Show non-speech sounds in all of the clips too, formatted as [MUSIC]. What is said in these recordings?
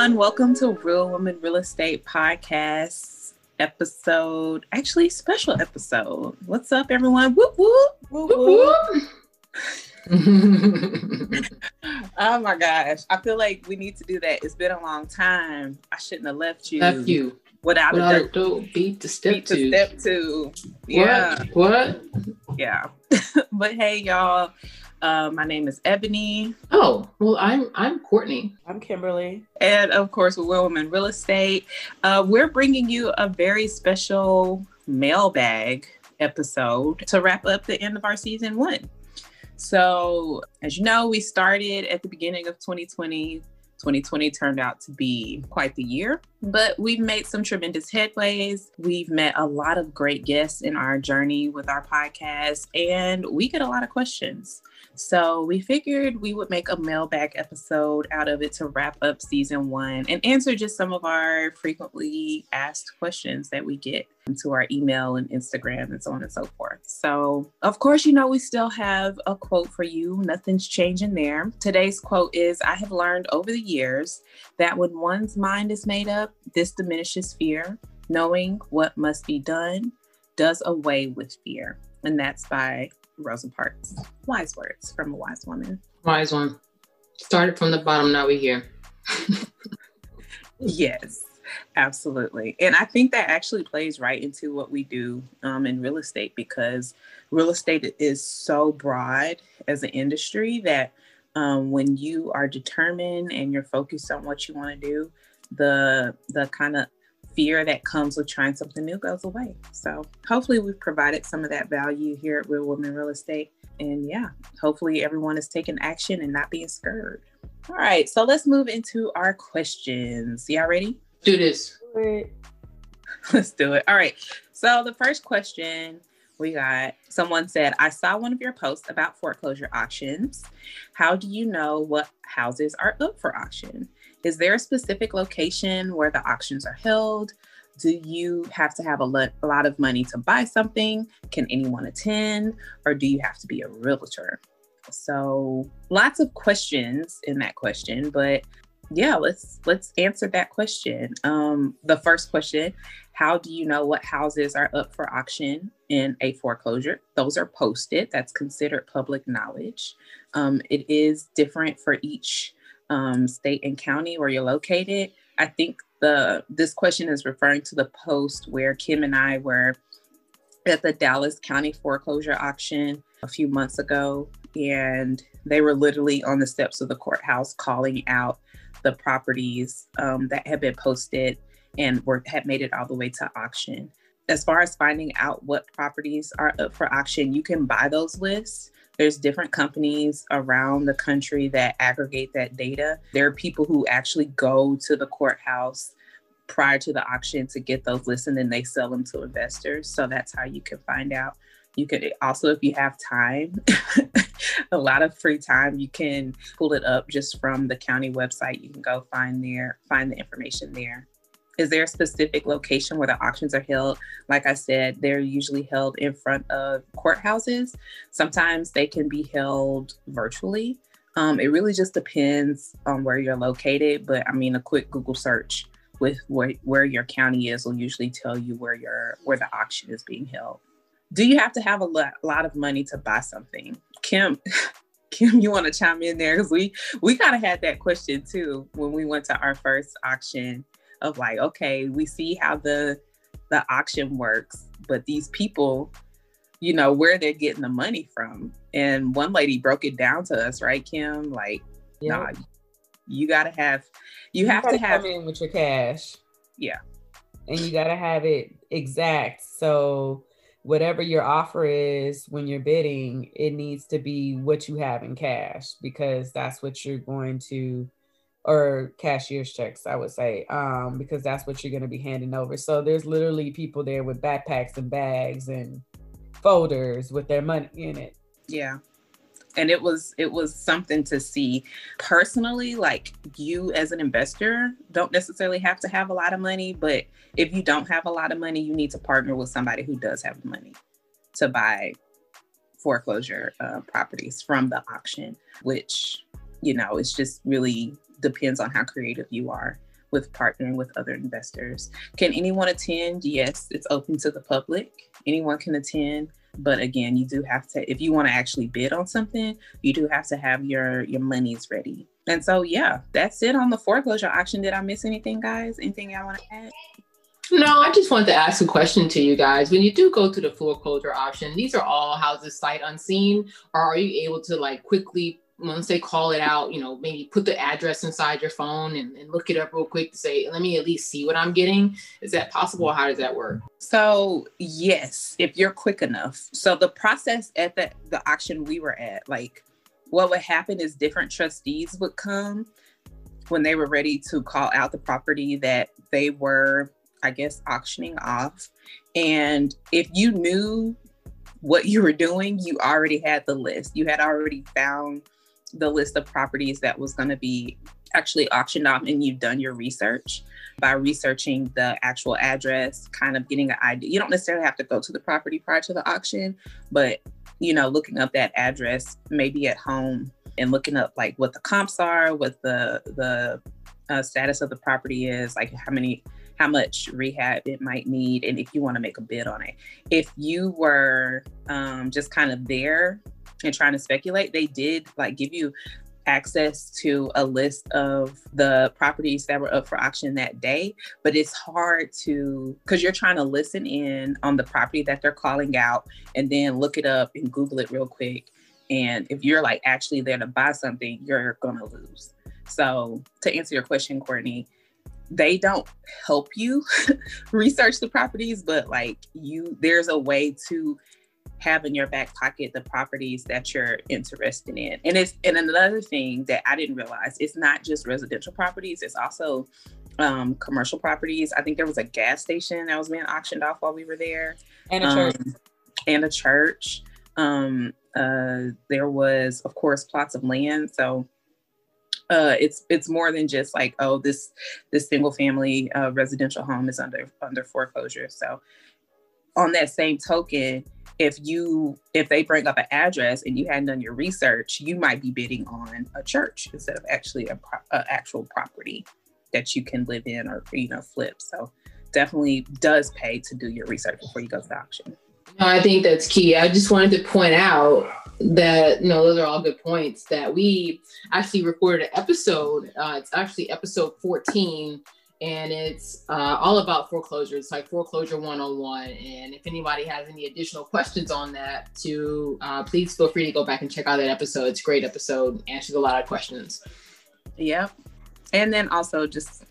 everyone. Welcome to Real Women Real Estate Podcast episode, actually, special episode. What's up, everyone? Whoop, whoop, whoop, whoop. [LAUGHS] oh my gosh. I feel like we need to do that. It's been a long time. I shouldn't have left you. Left you. Without, Without a dope beat to step beat to. to step two. Yeah. What? What? Yeah. [LAUGHS] but hey, y'all. Uh, my name is Ebony. Oh, well, I'm I'm Courtney. I'm Kimberly. And of course, with Real Women Real Estate, uh, we're bringing you a very special mailbag episode to wrap up the end of our season one. So, as you know, we started at the beginning of 2020. 2020 turned out to be quite the year, but we've made some tremendous headways. We've met a lot of great guests in our journey with our podcast, and we get a lot of questions. So we figured we would make a mailbag episode out of it to wrap up season one and answer just some of our frequently asked questions that we get to our email and Instagram and so on and so forth. So, of course, you know, we still have a quote for you. Nothing's changing there. Today's quote is I have learned over the years that when one's mind is made up, this diminishes fear. Knowing what must be done does away with fear. And that's by Rosa Parks. Wise words from a wise woman. Wise one. Started from the bottom, now we're here. [LAUGHS] Yes, absolutely. And I think that actually plays right into what we do um, in real estate because real estate is so broad as an industry that um, when you are determined and you're focused on what you want to do, the the kind of fear that comes with trying something new goes away. So hopefully we've provided some of that value here at Real Women Real Estate. And yeah, hopefully everyone is taking action and not being scared. All right, so let's move into our questions. Y'all ready? Do this. Wait. [LAUGHS] Let's do it. All right. So the first question we got someone said, I saw one of your posts about foreclosure auctions. How do you know what houses are up for auction? Is there a specific location where the auctions are held? Do you have to have a lot, a lot of money to buy something? Can anyone attend? Or do you have to be a realtor? So lots of questions in that question, but yeah, let's let's answer that question. Um, the first question: How do you know what houses are up for auction in a foreclosure? Those are posted. That's considered public knowledge. Um, it is different for each um, state and county where you're located. I think the this question is referring to the post where Kim and I were at the Dallas County foreclosure auction a few months ago, and they were literally on the steps of the courthouse calling out the properties um, that had been posted and were had made it all the way to auction. As far as finding out what properties are up for auction, you can buy those lists. There's different companies around the country that aggregate that data. There are people who actually go to the courthouse prior to the auction to get those lists and then they sell them to investors. So that's how you can find out. You could also, if you have time, [LAUGHS] a lot of free time, you can pull it up just from the county website. You can go find there, find the information there. Is there a specific location where the auctions are held? Like I said, they're usually held in front of courthouses. Sometimes they can be held virtually. Um, it really just depends on where you're located. But I mean, a quick Google search with where, where your county is will usually tell you where your where the auction is being held. Do you have to have a lot, lot of money to buy something? Kim, [LAUGHS] Kim, you want to chime in there because we we kind of had that question too when we went to our first auction of like, okay, we see how the the auction works, but these people, you know, where they're getting the money from. And one lady broke it down to us, right, Kim? Like, Yeah. nah, you gotta have, you, have to have, come in with your cash. Yeah. And you gotta have it exact. So whatever your offer is when you're bidding, it needs to be what you have in cash because that's what you're going to or cashier's checks, I would say, um, because that's what you're going to be handing over. So there's literally people there with backpacks and bags and folders with their money in it. Yeah. And it was it was something to see personally like you as an investor don't necessarily have to have a lot of money but if you don't have a lot of money you need to partner with somebody who does have money to buy foreclosure uh, properties from the auction which you know it's just really depends on how creative you are with partnering with other investors. Can anyone attend? Yes, it's open to the public. Anyone can attend. But again, you do have to, if you want to actually bid on something, you do have to have your your monies ready. And so yeah, that's it on the foreclosure auction. Did I miss anything, guys? Anything y'all want to add? No, I just wanted to ask a question to you guys. When you do go to the foreclosure auction, these are all houses sight unseen, or are you able to like quickly once they call it out, you know, maybe put the address inside your phone and, and, look it up real quick to say, let me at least see what I'm getting. Is that possible? How does that work? So yes, if you're quick enough. So the process at the, the auction we were at, like what would happen is different trustees would come when they were ready to call out the property that they were, I guess, auctioning off. And if you knew what you were doing, you already had the list. You had already found the list of properties that was going to be actually auctioned off and you've done your research by researching the actual address, kind of getting an idea. You don't necessarily have to go to the property prior to the auction, but you know, looking up that address maybe at home and looking up like what the comps are, what the the uh, status of the property is, like how many how much rehab it might need and if you want to make a bid on it. If you were um, just kind of there and trying to speculate, they did like give you access to a list of the properties that were up for auction that day but it's hard to because you're trying to listen in on the property that they're calling out and then look it up and google it real quick. And if you're like actually there to buy something you're gonna lose. So to answer your question courtney they don't help you [LAUGHS] research the properties but like you there's a way to have in your back pocket the properties that you're interested in. And it's and another thing that I didn't realize, it's not just residential properties, it's also um, commercial properties. I think there was a gas station that was being auctioned off while we were there. And a church. Um, and a church. Um, uh, there was, of course, plots of land. So uh, it's it's more than just like oh this this single family uh, residential home is under under foreclosure. So on that same token, if you if they bring up an address and you hadn't done your research, you might be bidding on a church instead of actually a, a actual property that you can live in or you know flip. So definitely does pay to do your research before you go to the auction. No, I think that's key. I just wanted to point out that you know those are all good points that we actually recorded an episode. Uh, it's actually episode 14 and it's uh, all about foreclosure. It's like foreclosure 101. And if anybody has any additional questions on that, to uh, please feel free to go back and check out that episode. It's a great episode, answers a lot of questions. Yep. And then also just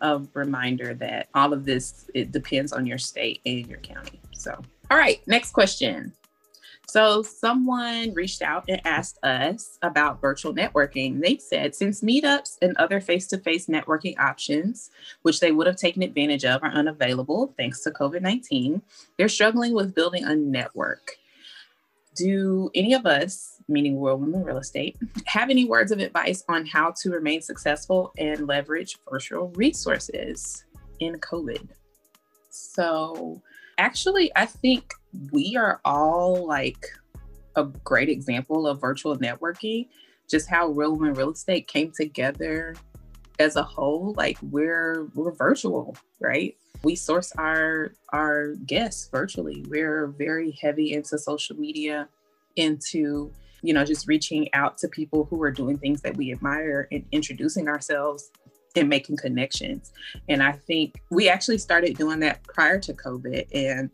a reminder that all of this it depends on your state and your county. So, all right, next question. So someone reached out and asked us about virtual networking. They said since meetups and other face-to-face networking options, which they would have taken advantage of, are unavailable thanks to COVID-19, they're struggling with building a network. Do any of us, meaning Real Women Real Estate, have any words of advice on how to remain successful and leverage virtual resources in COVID? So actually, I think we are all like a great example of virtual networking, just how real women real estate came together as a whole. Like we're we're virtual, right? We source our our guests virtually. We're very heavy into social media, into you know just reaching out to people who are doing things that we admire and introducing ourselves and making connections. And I think we actually started doing that prior to COVID. And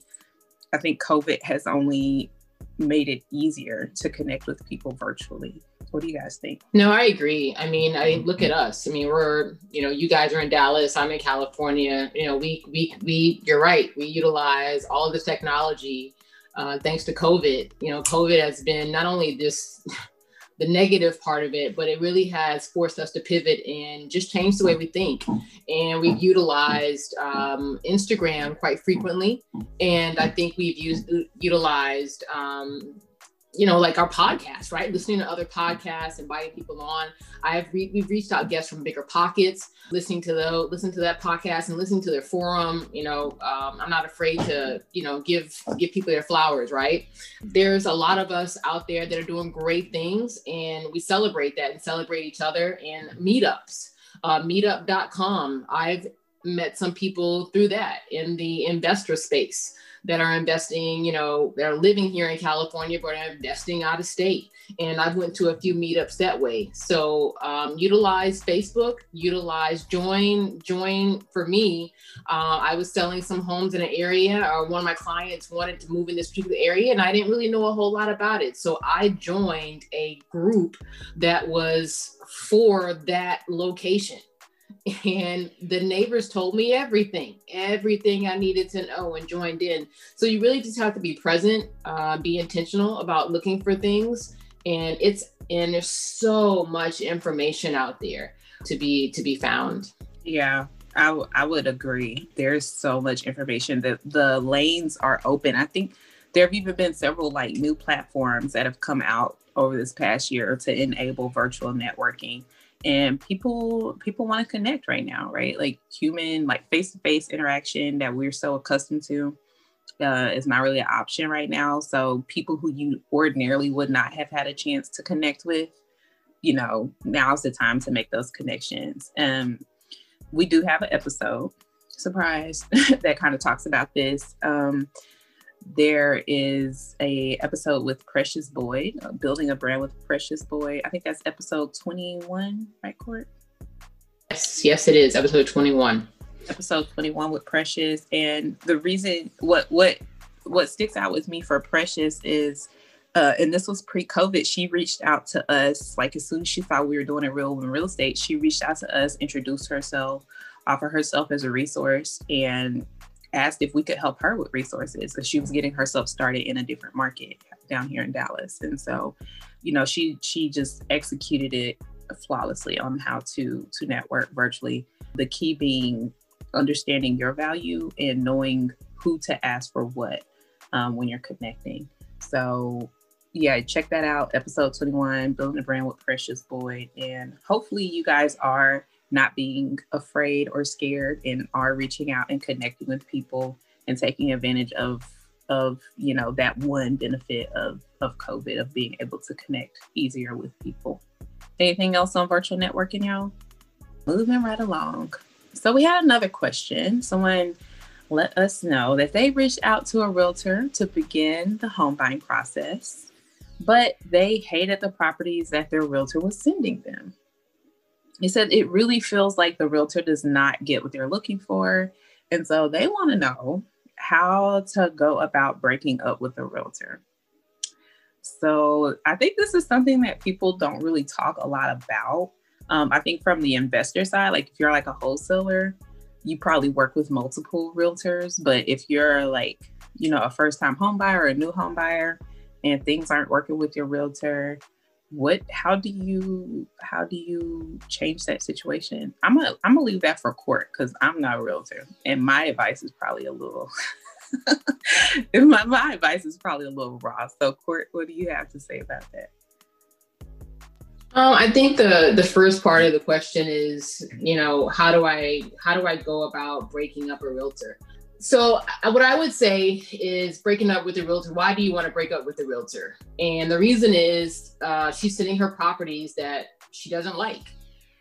I think COVID has only made it easier to connect with people virtually. What do you guys think? No, I agree. I mean, I look at us. I mean, we're, you know, you guys are in Dallas, I'm in California. You know, we we we you're right. We utilize all of this technology uh, thanks to COVID. You know, COVID has been not only this [LAUGHS] the negative part of it, but it really has forced us to pivot and just change the way we think. And we've utilized um, Instagram quite frequently, and I think we've used utilized um, you know, like our podcast, right? Listening to other podcasts, inviting people on. I've re- we've reached out guests from BiggerPockets, listening to the listen to that podcast and listening to their forum. You know, um, I'm not afraid to you know give give people their flowers, right? There's a lot of us out there that are doing great things, and we celebrate that and celebrate each other and meetups. Uh, meetup.com. I've met some people through that in the investor space that are investing, you know, they're living here in California, but are investing out of state. And I've went to a few meetups that way. So um, utilize Facebook, utilize join, join for me. Uh, I was selling some homes in an area, or one of my clients wanted to move in this particular area, and I didn't really know a whole lot about it. So I joined a group that was for that location and the neighbors told me everything everything i needed to know and joined in. So you really just have to be present uh, be intentional about looking for things. And it's and there's so much information out there to be to be found. Yeah I, w- I would agree. There's so much information that the lanes are open. I think there have even been several like new platforms that have come out over this past year to enable virtual networking and people people want to connect right now right? Like human like face-to-face interaction that we're so accustomed to uh, is not really an option right now. So people who you ordinarily would not have had a chance to connect with you know now's the time to make those connections. And um, we do have an episode surprise [LAUGHS] that kind of talks about this. Um, there is a episode with Precious Boyd, uh, building a brand with Precious Boyd. I think that's episode 21, right, Court? Yes, yes, it is episode 21. Episode 21 with Precious, and the reason what what what sticks out with me for Precious is. Uh, and this was pre-COVID. She reached out to us like as soon as she saw we were doing a real in real estate. She reached out to us, introduced herself, offer herself as a resource, and asked if we could help her with resources because she was getting herself started in a different market down here in Dallas. And so, you know, she she just executed it flawlessly on how to to network virtually. The key being understanding your value and knowing who to ask for what um, when you're connecting. So yeah, check that out. Episode 21, Building a Brand with Precious Boyd. And hopefully you guys are not being afraid or scared and are reaching out and connecting with people and taking advantage of of you know that one benefit of of covid of being able to connect easier with people. Anything else on virtual networking y'all? Moving right along. So we had another question. Someone let us know that they reached out to a realtor to begin the home buying process but they hated the properties that their realtor was sending them he said it really feels like the realtor does not get what they're looking for. And so they want to know how to go about breaking up with a realtor. So I think this is something that people don't really talk a lot about. Um, I think from the investor side, like if you're like a wholesaler, you probably work with multiple realtors. But if you're like, you know, a first time home buyer or a new home buyer and things aren't working with your realtor, what how do you how do you change that situation? I'm gonna i'm gonna leave that for court because i'm not a realtor and my advice is probably a little [LAUGHS] my, my advice is probably a little raw. So court what do you have to say about that? Um, I think the the first part of the question is, you know, how do I how do I go about breaking up a realtor? So, uh, what I would say is breaking up with the realtor. Why do you want to break up with the realtor? And the reason is uh, she's sending her properties that she doesn't like,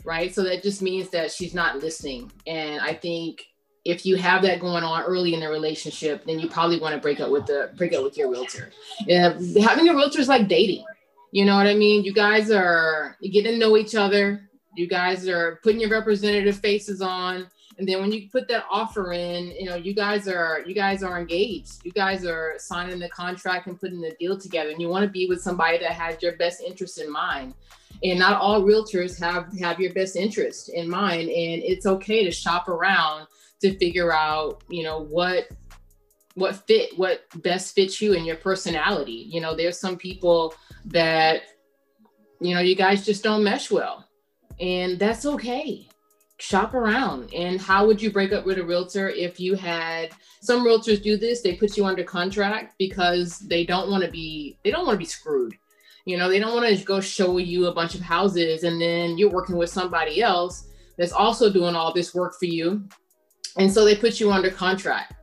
right? So that just means that she's not listening. And I think if you have that going on early in the relationship, then you probably want to break up with the break up with your realtor. Yeah, having a realtor is like dating. You know what I mean? You guys are getting to know each other. You guys are putting your representative faces on and then when you put that offer in you know you guys are you guys are engaged. You guys are signing the contract and putting the deal together. And you want to be with somebody that has your best interest in mind. And not all realtors have have your best interest in mind. And it's okay to shop around to figure out you know what what fit what best fits you and your personality. You know there's some people that you know you guys just don't mesh well. And that's okay shop around. And how would you break up with a realtor if you had some realtors do this? They put you under contract because they don't want to be they don't want to be screwed. You know, they don't want to go show you a bunch of houses and then you're working with somebody else that's also doing all this work for you. And so they put you under contract,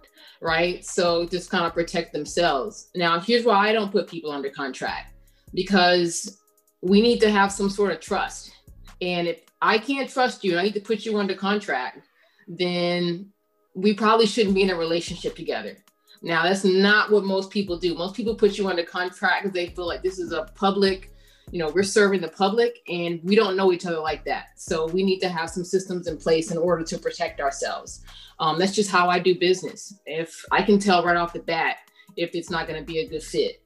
right? So just kind of protect themselves. Now, here's why I don't put people under contract because we need to have some sort of trust. And if I can't trust you, and I need to put you under contract, then we probably shouldn't be in a relationship together. Now, that's not what most people do. Most people put you under contract because they feel like this is a public, you know, we're serving the public and we don't know each other like that. So we need to have some systems in place in order to protect ourselves. Um, that's just how I do business. If I can tell right off the bat if it's not going to be a good fit.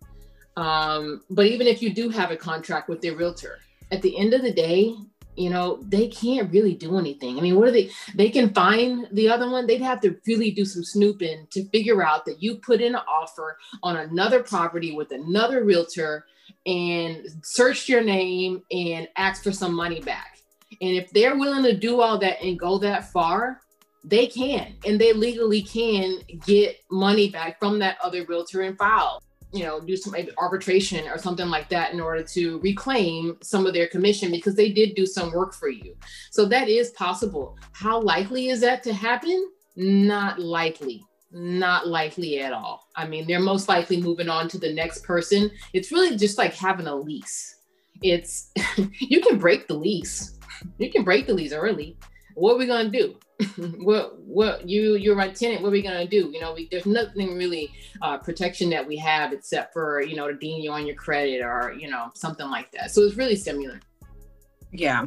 Um, but even if you do have a contract with their realtor, at the end of the day, you know, they can't really do anything. I mean, what are they? They can find the other one. They'd have to really do some snooping to figure out that you put in an offer on another property with another realtor and searched your name and asked for some money back. And if they're willing to do all that and go that far, they can and they legally can get money back from that other realtor and file you know, do some arbitration or something like that in order to reclaim some of their commission because they did do some work for you. So that is possible. How likely is that to happen? Not likely. Not likely at all. I mean, they're most likely moving on to the next person. It's really just like having a lease. It's [LAUGHS] you can break the lease. You can break the lease early. What are we gonna do? [LAUGHS] what what you you're my tenant what are we gonna do? You know we, there's nothing really uh, protection that we have except for you know to deem you on your credit or you know something like that. So it's really similar. Yeah.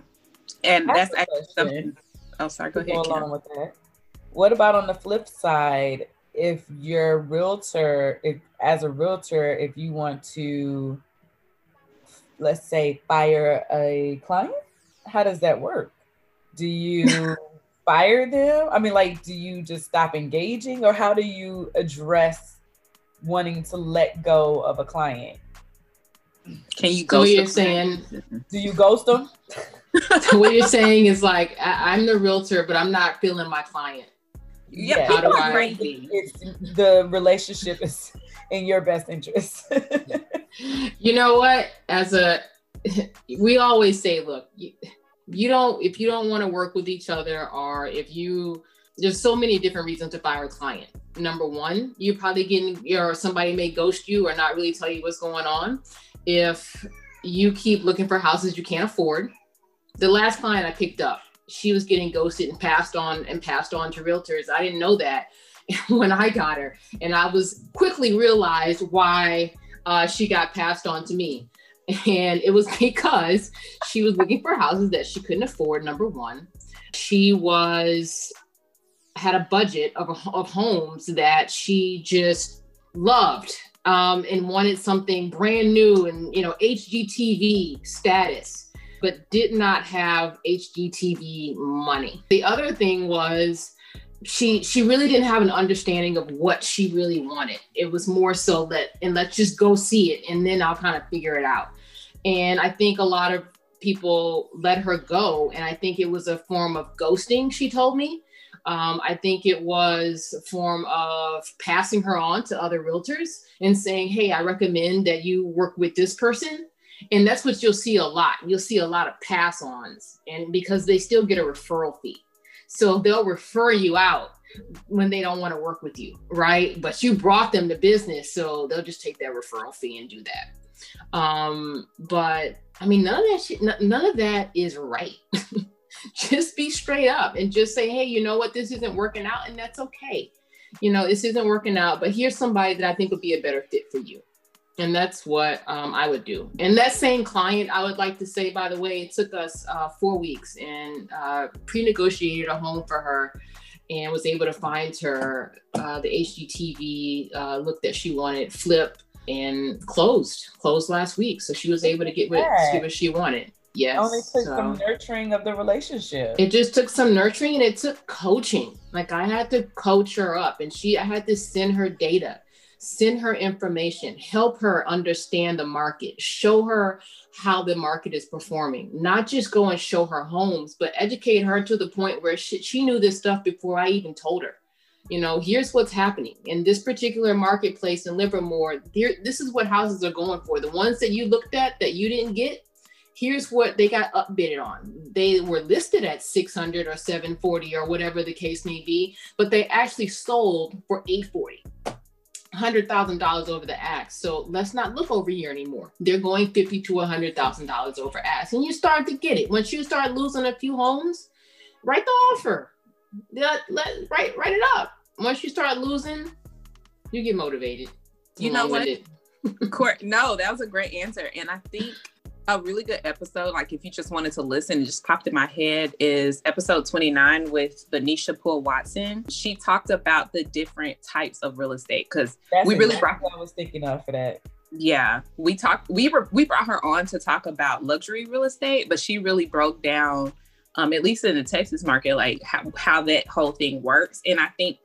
And that's, that's actually something oh sorry go ahead go along with that. What about on the flip side if your realtor if as a realtor if you want to let's say fire a client? How does that work? Do you fire them? I mean, like, do you just stop engaging, or how do you address wanting to let go of a client? Can you ghost? So you're saying? Do you ghost them? [LAUGHS] so what you're saying is like, I- am the realtor, but I'm not feeling my client. Yeah, how do I? It's, the relationship is in your best interest. [LAUGHS] you know what? As a, [LAUGHS] we always say, look. You, don't if you don't want to work with each other or if you there's so many different reasons to fire a client. Number one you're probably getting or somebody may ghost you or not really tell you what's going on. If you keep looking for houses you can't afford the last client i picked up she was getting ghosted and passed on and passed on to realtors. I didn't know that [LAUGHS] when i got her and i was quickly realized why uh, she got passed on to me and it was [LAUGHS] because she was looking for houses that she couldn't afford. Number one, she was had a budget of, of homes that she just loved um, and wanted something brand new and you know HGTV status, but did not have HGTV money. The other thing was she she really didn't have an understanding of what she really wanted. It was more so that and let's just go see it and then I'll kind of figure it out. And I think a lot of people let her go. And I think it was a form of ghosting, she told me. Um, I think it was a form of passing her on to other realtors and saying, hey, I recommend that you work with this person. And that's what you'll see a lot. You'll see a lot of pass ons, and because they still get a referral fee. So they'll refer you out when they don't want to work with you, right? But you brought them to business, so they'll just take that referral fee and do that. Um, but I mean, none of that shit, none of that is right. [LAUGHS] just be straight up and just say, hey, you know what, this isn't working out, and that's okay. You know, this isn't working out, but here's somebody that I think would be a better fit for you. And that's what um, I would do. And that same client, I would like to say, by the way, it took us uh, four weeks and uh, pre negotiated a home for her and was able to find her uh, the HGTV uh, look that she wanted, flip, and closed closed last week. So she was able to get what, get what she wanted. Yes only took so. some nurturing of the relationship. It just took some nurturing and it took coaching. Like i had to coach her up and she i had to send her data send her information help her understand the market show her how the market is performing. Not just go and show her homes but educate her to the point where she, she knew this stuff before i even told her you know, here's what's happening in this particular marketplace in Livermore. Here, this is what houses are going for. The ones that you looked at that you didn't get, here's what they got upbidded on. They were listed at 600 or 740 or whatever the case may be, but they actually sold for 840. hundred thousand dollars over the ask. So let's not look over here anymore. They're going fifty to a hundred thousand dollars over ask, and you start to get it. Once you start losing a few homes, write the offer. Let, let write write it up. Once you start losing, you get motivated. You know what? [LAUGHS] Court, no, that was a great answer, and I think a really good episode, like if you just wanted to listen, it just popped in my head, is episode 29 with Venetia Poole Watson. She talked about the different types of real estate because we really brought what I was thinking of for that. Yeah, we talked. We were we brought her on to talk about luxury real estate, but she really broke down, um, at least in the Texas market, like how, how that whole thing works. And I think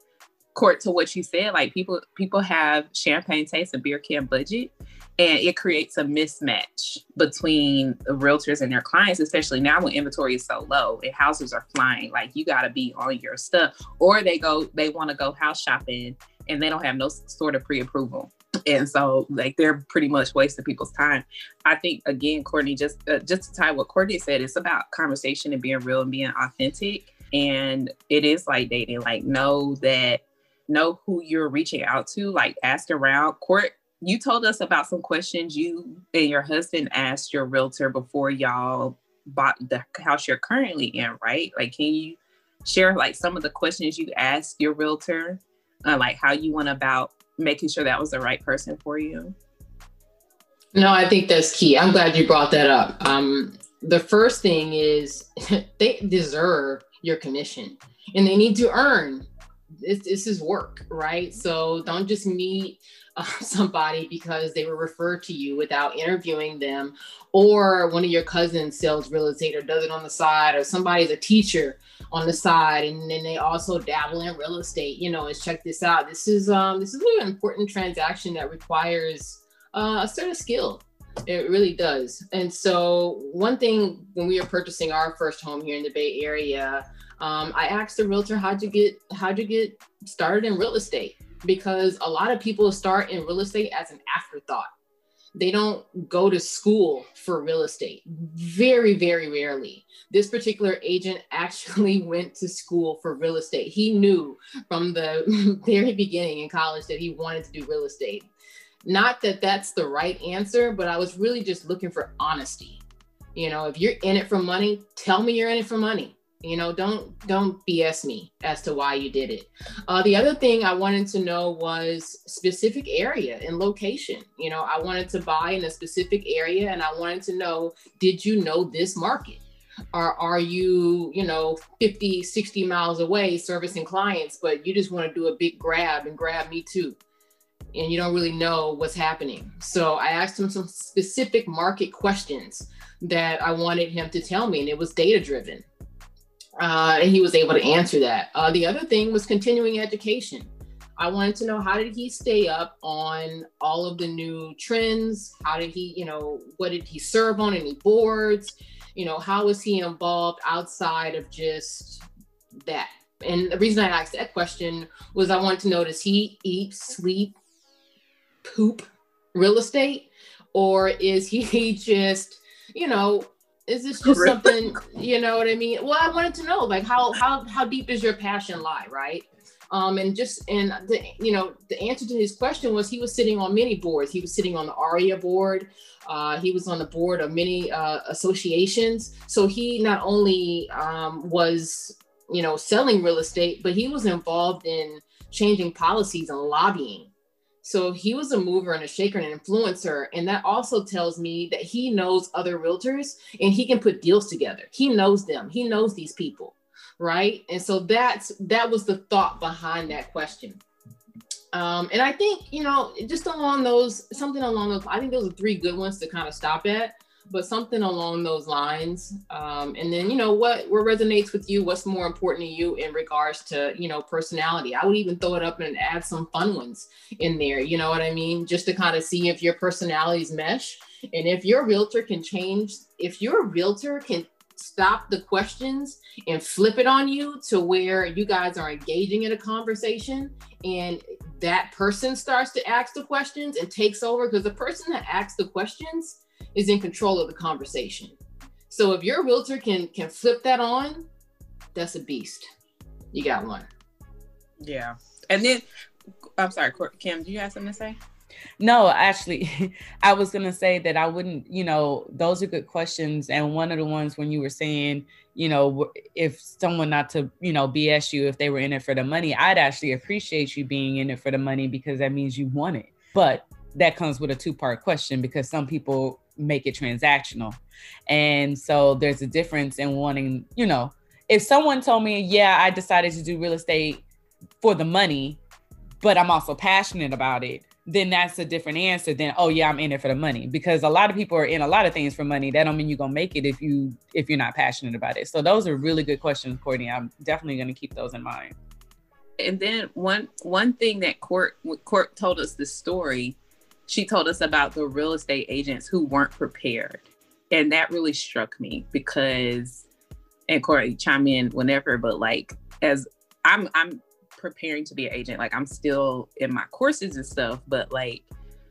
court to what you said, like people people have champagne taste and beer can budget and it creates a mismatch between the realtors and their clients especially now when inventory is so low and houses are flying like you got to be on your stuff or they go they want to go house shopping and they don't have no sort of pre-approval. And so like they're pretty much wasting people's time. I think again courtney just uh, just to tie what courtney said it's about conversation and being real and being authentic. And it is like dating like know that know who you're reaching out to like ask around court you told us about some questions you and your husband asked your realtor before y'all bought the house you're currently in, right? Like, can you share like some of the questions you asked your realtor, uh, like how you went about making sure that was the right person for you? No, I think that's key. I'm glad you brought that up. Um, the first thing is [LAUGHS] they deserve your commission and they need to earn this, is work, right? So don't just meet uh, [LAUGHS] somebody because they were referred to you without interviewing them, or one of your cousins sells real estate or does it on the side, or somebody's a teacher on the side and then they also dabble in real estate. You know, is check this out. This is um this is an important transaction that requires uh, a certain skill. It really does. And so one thing when we were purchasing our first home here in the Bay Area, um, I asked the realtor how'd you get how'd you get started in real estate because a lot of people start in real estate as an afterthought. They don't go to school for real estate. Very, very rarely. This particular agent [LAUGHS] actually went to school for real estate. He knew from the [LAUGHS] very beginning in college that he wanted to do real estate. Not that that's the right answer, but I was really just looking for honesty. You know, if you're in it for money, tell me you're in it for money you know don't don't bs me as to why you did it. Uh, the other thing i wanted to know was specific area and location. You know i wanted to buy in a specific area and i wanted to know did you know this market? Or are you you know 50 60 miles away servicing clients but you just want to do a big grab and grab me too? And you don't really know what's happening. So i asked him some specific market questions that i wanted him to tell me and it was data driven uh, and he was able to answer that. Uh, the other thing was continuing education. I wanted to know how did he stay up on all of the new trends? How did he, you know, what did he serve on any boards? You know, how was he involved outside of just that? And the reason I asked that question was I wanted to know does he eat, sleep, poop real estate? Or is he [LAUGHS] just, you know, is this [LAUGHS] just something you know what i mean? Well i wanted to know like how how how deep does your passion lie right? Um and just and the you know the answer to his question was he was sitting on many boards. He was sitting on the aria board. Uh, he was on the board of many uh, associations. So he not only um, was you know selling real estate but he was involved in changing policies and lobbying so he was a mover and a shaker and an influencer. And that also tells me that he knows other realtors and he can put deals together. He knows them. He knows these people. Right. And so that's that was the thought behind that question. Um, and I think, you know, just along those, something along those, I think those are three good ones to kind of stop at but something along those lines. Um, and then, you know, what what resonates with you? What's more important to you in regards to, you know, personality? I would even throw it up and add some fun ones in there. You know what I mean? Just to kind of see if your personalities mesh. And if your realtor can change, if your realtor can stop the questions and flip it on you to where you guys are engaging in a conversation and that person starts to ask the questions and takes over because the person that asks the questions is in control of the conversation. So if your realtor can can flip that on, that's a beast. You got one. Yeah. And then I'm sorry, Kim. Do you have something to say? No, actually, [LAUGHS] I was going to say that I wouldn't, you know, those are good questions. And one of the ones when you were saying, you know, if someone not to, you know, BS you if they were in it for the money, I'd actually appreciate you being in it for the money because that means you want it. But that comes with a two part question because some people make it transactional. And so there's a difference in wanting, you know, if someone told me, yeah, I decided to do real estate for the money, but I'm also passionate about it then that's a different answer than oh yeah i'm in it for the money. Because a lot of people are in a lot of things for money. That don't mean you're gonna make it if you if you're not passionate about it. So those are really good questions courtney. I'm definitely gonna keep those in mind. And then one one thing that court court told us this story she told us about the real estate agents who weren't prepared and that really struck me because and courtney chime in whenever but like as i'm i'm preparing to be an agent. Like I'm still in my courses and stuff, but like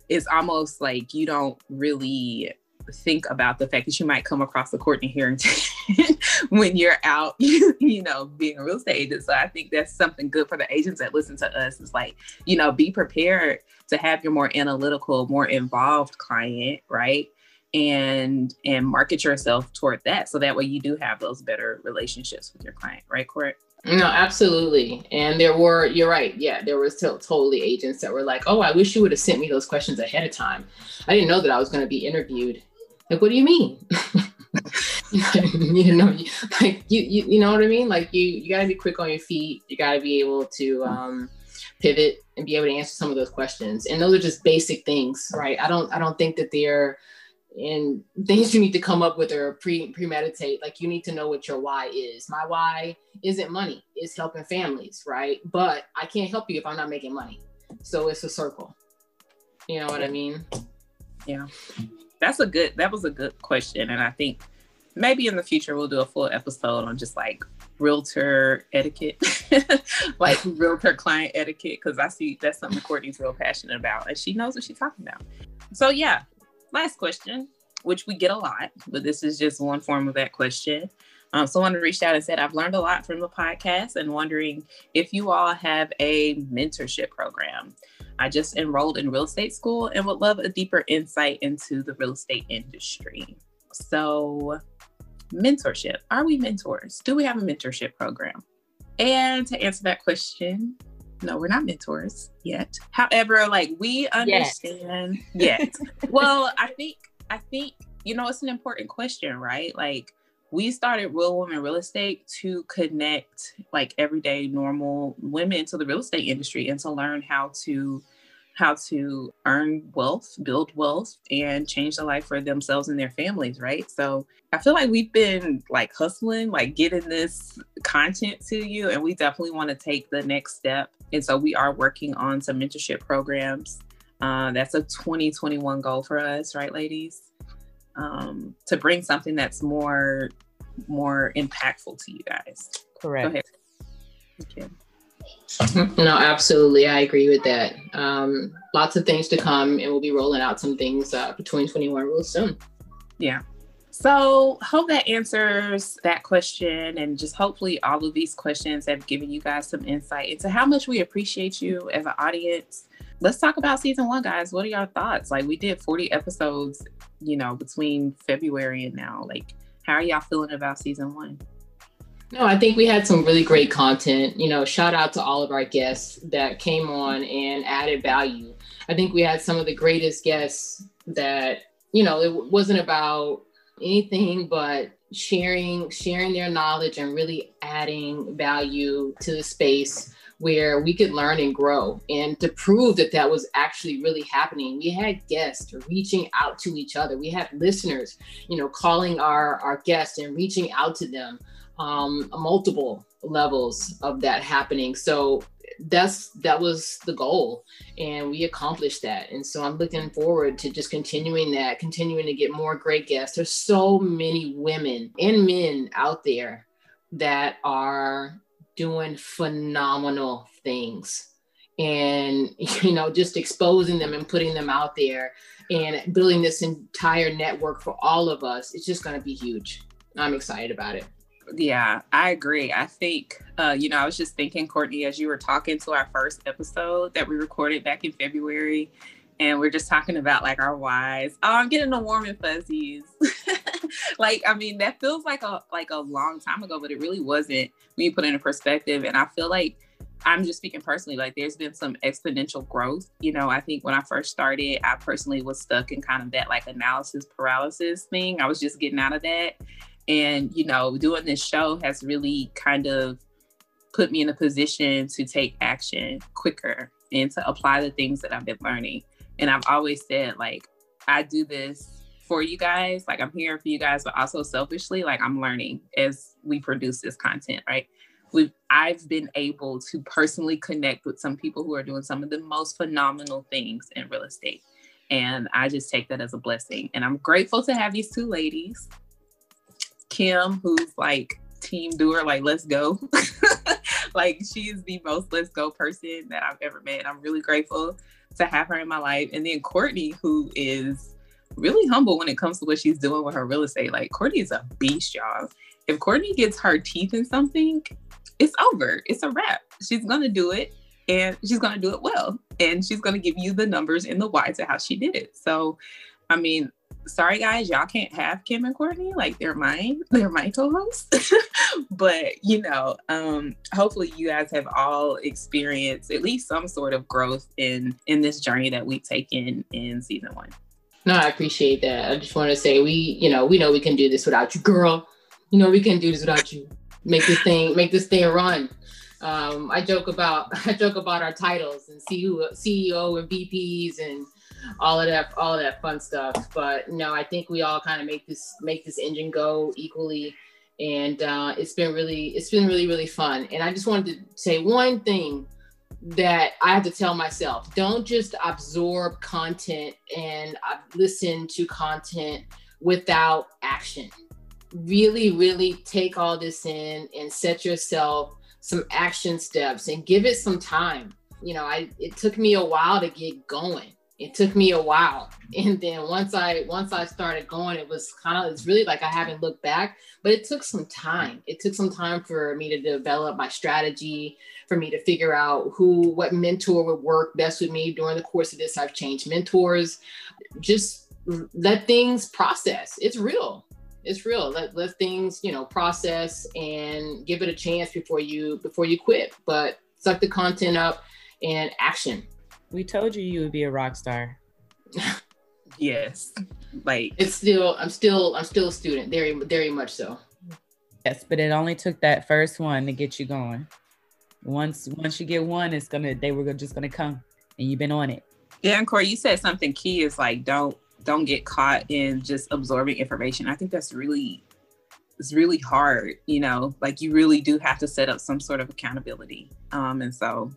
it's almost like you don't really think about the fact that you might come across a Courtney Harrington [LAUGHS] when you're out, [LAUGHS] you know, being a real estate agent. So I think that's something good for the agents that listen to us. Is like, you know, be prepared to have your more analytical, more involved client, right? And and market yourself toward that. So that way you do have those better relationships with your client, right, Court? No, absolutely. And there were, you're right. Yeah, there were still totally agents that were like, oh, I wish you would have sent me those questions ahead of time. I didn't know that I was going to be interviewed. Like, what do you mean? [LAUGHS] you know, [LAUGHS] like you, you, you know what I mean? Like you, you got to be quick on your feet. You got to be able to um, pivot and be able to answer some of those questions. And those are just basic things, right? I don't, I don't think that they're, and things you need to come up with or pre premeditate. Like you need to know what your why is. My why isn't money it's helping families right? But i can't help you if i'm not making money. So it's a circle. You know what i mean? Yeah. That's a good that was a good question. And i think maybe in the future we'll do a full episode on just like realtor etiquette [LAUGHS] like realtor client etiquette because i see that's something courtney's real passionate about and she knows what she's talking about so yeah last question, which we get a lot, but this is just one form of that question. Um, someone reached out and said, I've learned a lot from the podcast and wondering if you all have a mentorship program. I just enrolled in real estate school and would love a deeper insight into the real estate industry. So, mentorship are we mentors? Do we have a mentorship program? And to answer that question, no, we're not mentors yet. However, like we understand yet. yet. [LAUGHS] well, I think I think you know it's an important question, right? Like we started Real Women Real Estate to connect like everyday normal women to the real estate industry and to learn how to how to earn wealth, build wealth, and change the life for themselves and their families, right? So I feel like we've been like hustling, like getting this content to you, and we definitely want to take the next step. And so we are working on some mentorship programs. Uh, that's a 2021 goal for us, right, ladies? Um, to bring something that's more more impactful to you guys. Correct. Go ahead. Thank you. [LAUGHS] No, absolutely. I agree with that. Um, lots of things to come, and we'll be rolling out some things uh, for 2021 real soon. Yeah. So, hope that answers that question, and just hopefully all of these questions have given you guys some insight into how much we appreciate you as an audience. Let's talk about season one, guys. What are your thoughts? Like, we did 40 episodes, you know, between February and now. Like, how are y'all feeling about season one? No, I think we had some really great content. You know, shout out to all of our guests that came on and added value. I think we had some of the greatest guests that, you know, it wasn't about anything but sharing sharing their knowledge and really adding value to the space where we could learn and grow and to prove that that was actually really happening we had guests reaching out to each other we had listeners you know calling our our guests and reaching out to them um, multiple levels of that happening. So that's that was the goal and we accomplished that. And so i'm looking forward to just continuing that continuing to get more great guests. There's so many women and men out there that are doing phenomenal things. And [LAUGHS] you know just exposing them and putting them out there and building this entire network for all of us it's just going to be huge. I'm excited about it Yeah, I agree. I think, uh, you know, I was just thinking, Courtney, as you were talking to our first episode that we recorded back in February, and we're just talking about like our whys. Oh, I'm getting the warm and fuzzies. [LAUGHS] like, I mean, that feels like a like a long time ago, but it really wasn't when you put it in perspective. And I feel like I'm just speaking personally, like there's been some exponential growth. You know, I think when I first started, I personally was stuck in kind of that like analysis paralysis thing. I was just getting out of that. And, you know, doing this show has really kind of put me in a position to take action quicker and to apply the things that I've been learning. And I've always said, like, I do this for you guys. Like, I'm here for you guys, but also selfishly, like, I'm learning as we produce this content, right? We've, I've been able to personally connect with some people who are doing some of the most phenomenal things in real estate. And I just take that as a blessing. And I'm grateful to have these two ladies Kim, who's like team doer, like, let's go. [LAUGHS] like, she's the most let's go person that I've ever met. I'm really grateful to have her in my life. And then Courtney, who is really humble when it comes to what she's doing with her real estate. Like Courtney is a beast, y'all. If Courtney gets her teeth in something, it's over. It's a wrap. She's gonna do it and she's gonna do it well. And she's gonna give you the numbers and the why to how she did it. So I mean, sorry guys, y'all can't have Kim and Courtney. Like they're mine. They're my co-hosts. [LAUGHS] but you know, um, hopefully you guys have all experienced at least some sort of growth in in this journey that we've taken in season one. No, I appreciate that. I just want to say we, you know, we know we can do this without you, girl. You know, we can do this without you. Make this thing, make this thing run. Um, I joke about [LAUGHS] I joke about our titles and CEO, CEO and VPs and all of that all of that fun stuff. But no i think we all kind of make this make this engine go equally. And uh, it's been really it's been really really fun. And i just wanted to say one thing that i have to tell myself. Don't just absorb content and uh, listen to content without action. Really really take all this in and set yourself some action steps and give it some time. You know i it took me a while to get going it took me a while. [LAUGHS] And then once i once i started going it was kind of it's really like i haven't looked back but it took some time. It took some time for me to develop my strategy for me to figure out who what mentor would work best with me during the course of this. I've changed mentors. Just let things process. It's real. It's real. Let, let things you know process and give it a chance before you before you quit. But suck the content up and action we told you you would be a rock star. yes. Like it's still I'm still I'm still a student, very very much so. Yes, but it only took that first one to get you going. Once once you get one, it's gonna they were just gonna come and you've been on it. Yeah, and Corey, you said something key is like don't don't get caught in just absorbing information. I think that's really it's really hard, you know, like you really do have to set up some sort of accountability. Um, and so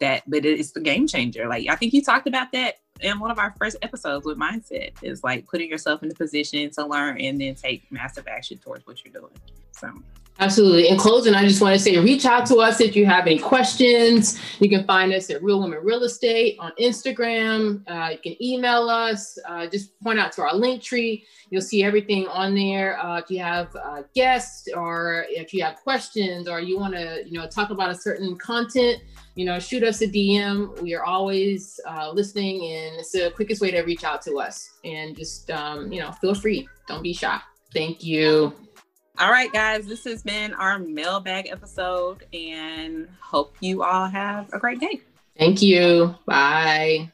that but it's the game changer. Like i think you talked about that in one of our first episodes with mindset. Is like putting yourself in the position to learn and then take massive action towards what you're doing. So Absolutely. In closing, I just want to say reach out to us if you have any questions. You can find us at Real Women Real Estate on Instagram. Uh, you can email us. Uh, just point out to our Linktree. You'll see everything on there. Uh, if you have uh, guests or if you have questions or you want to, you know, talk about a certain content, you know, shoot us a DM. We are always uh, listening, and it's the quickest way to reach out to us. And just, um, you know, feel free. Don't be shy. Thank you. All right, guys, this has been our mailbag episode, and hope you all have a great day. Thank you. Bye.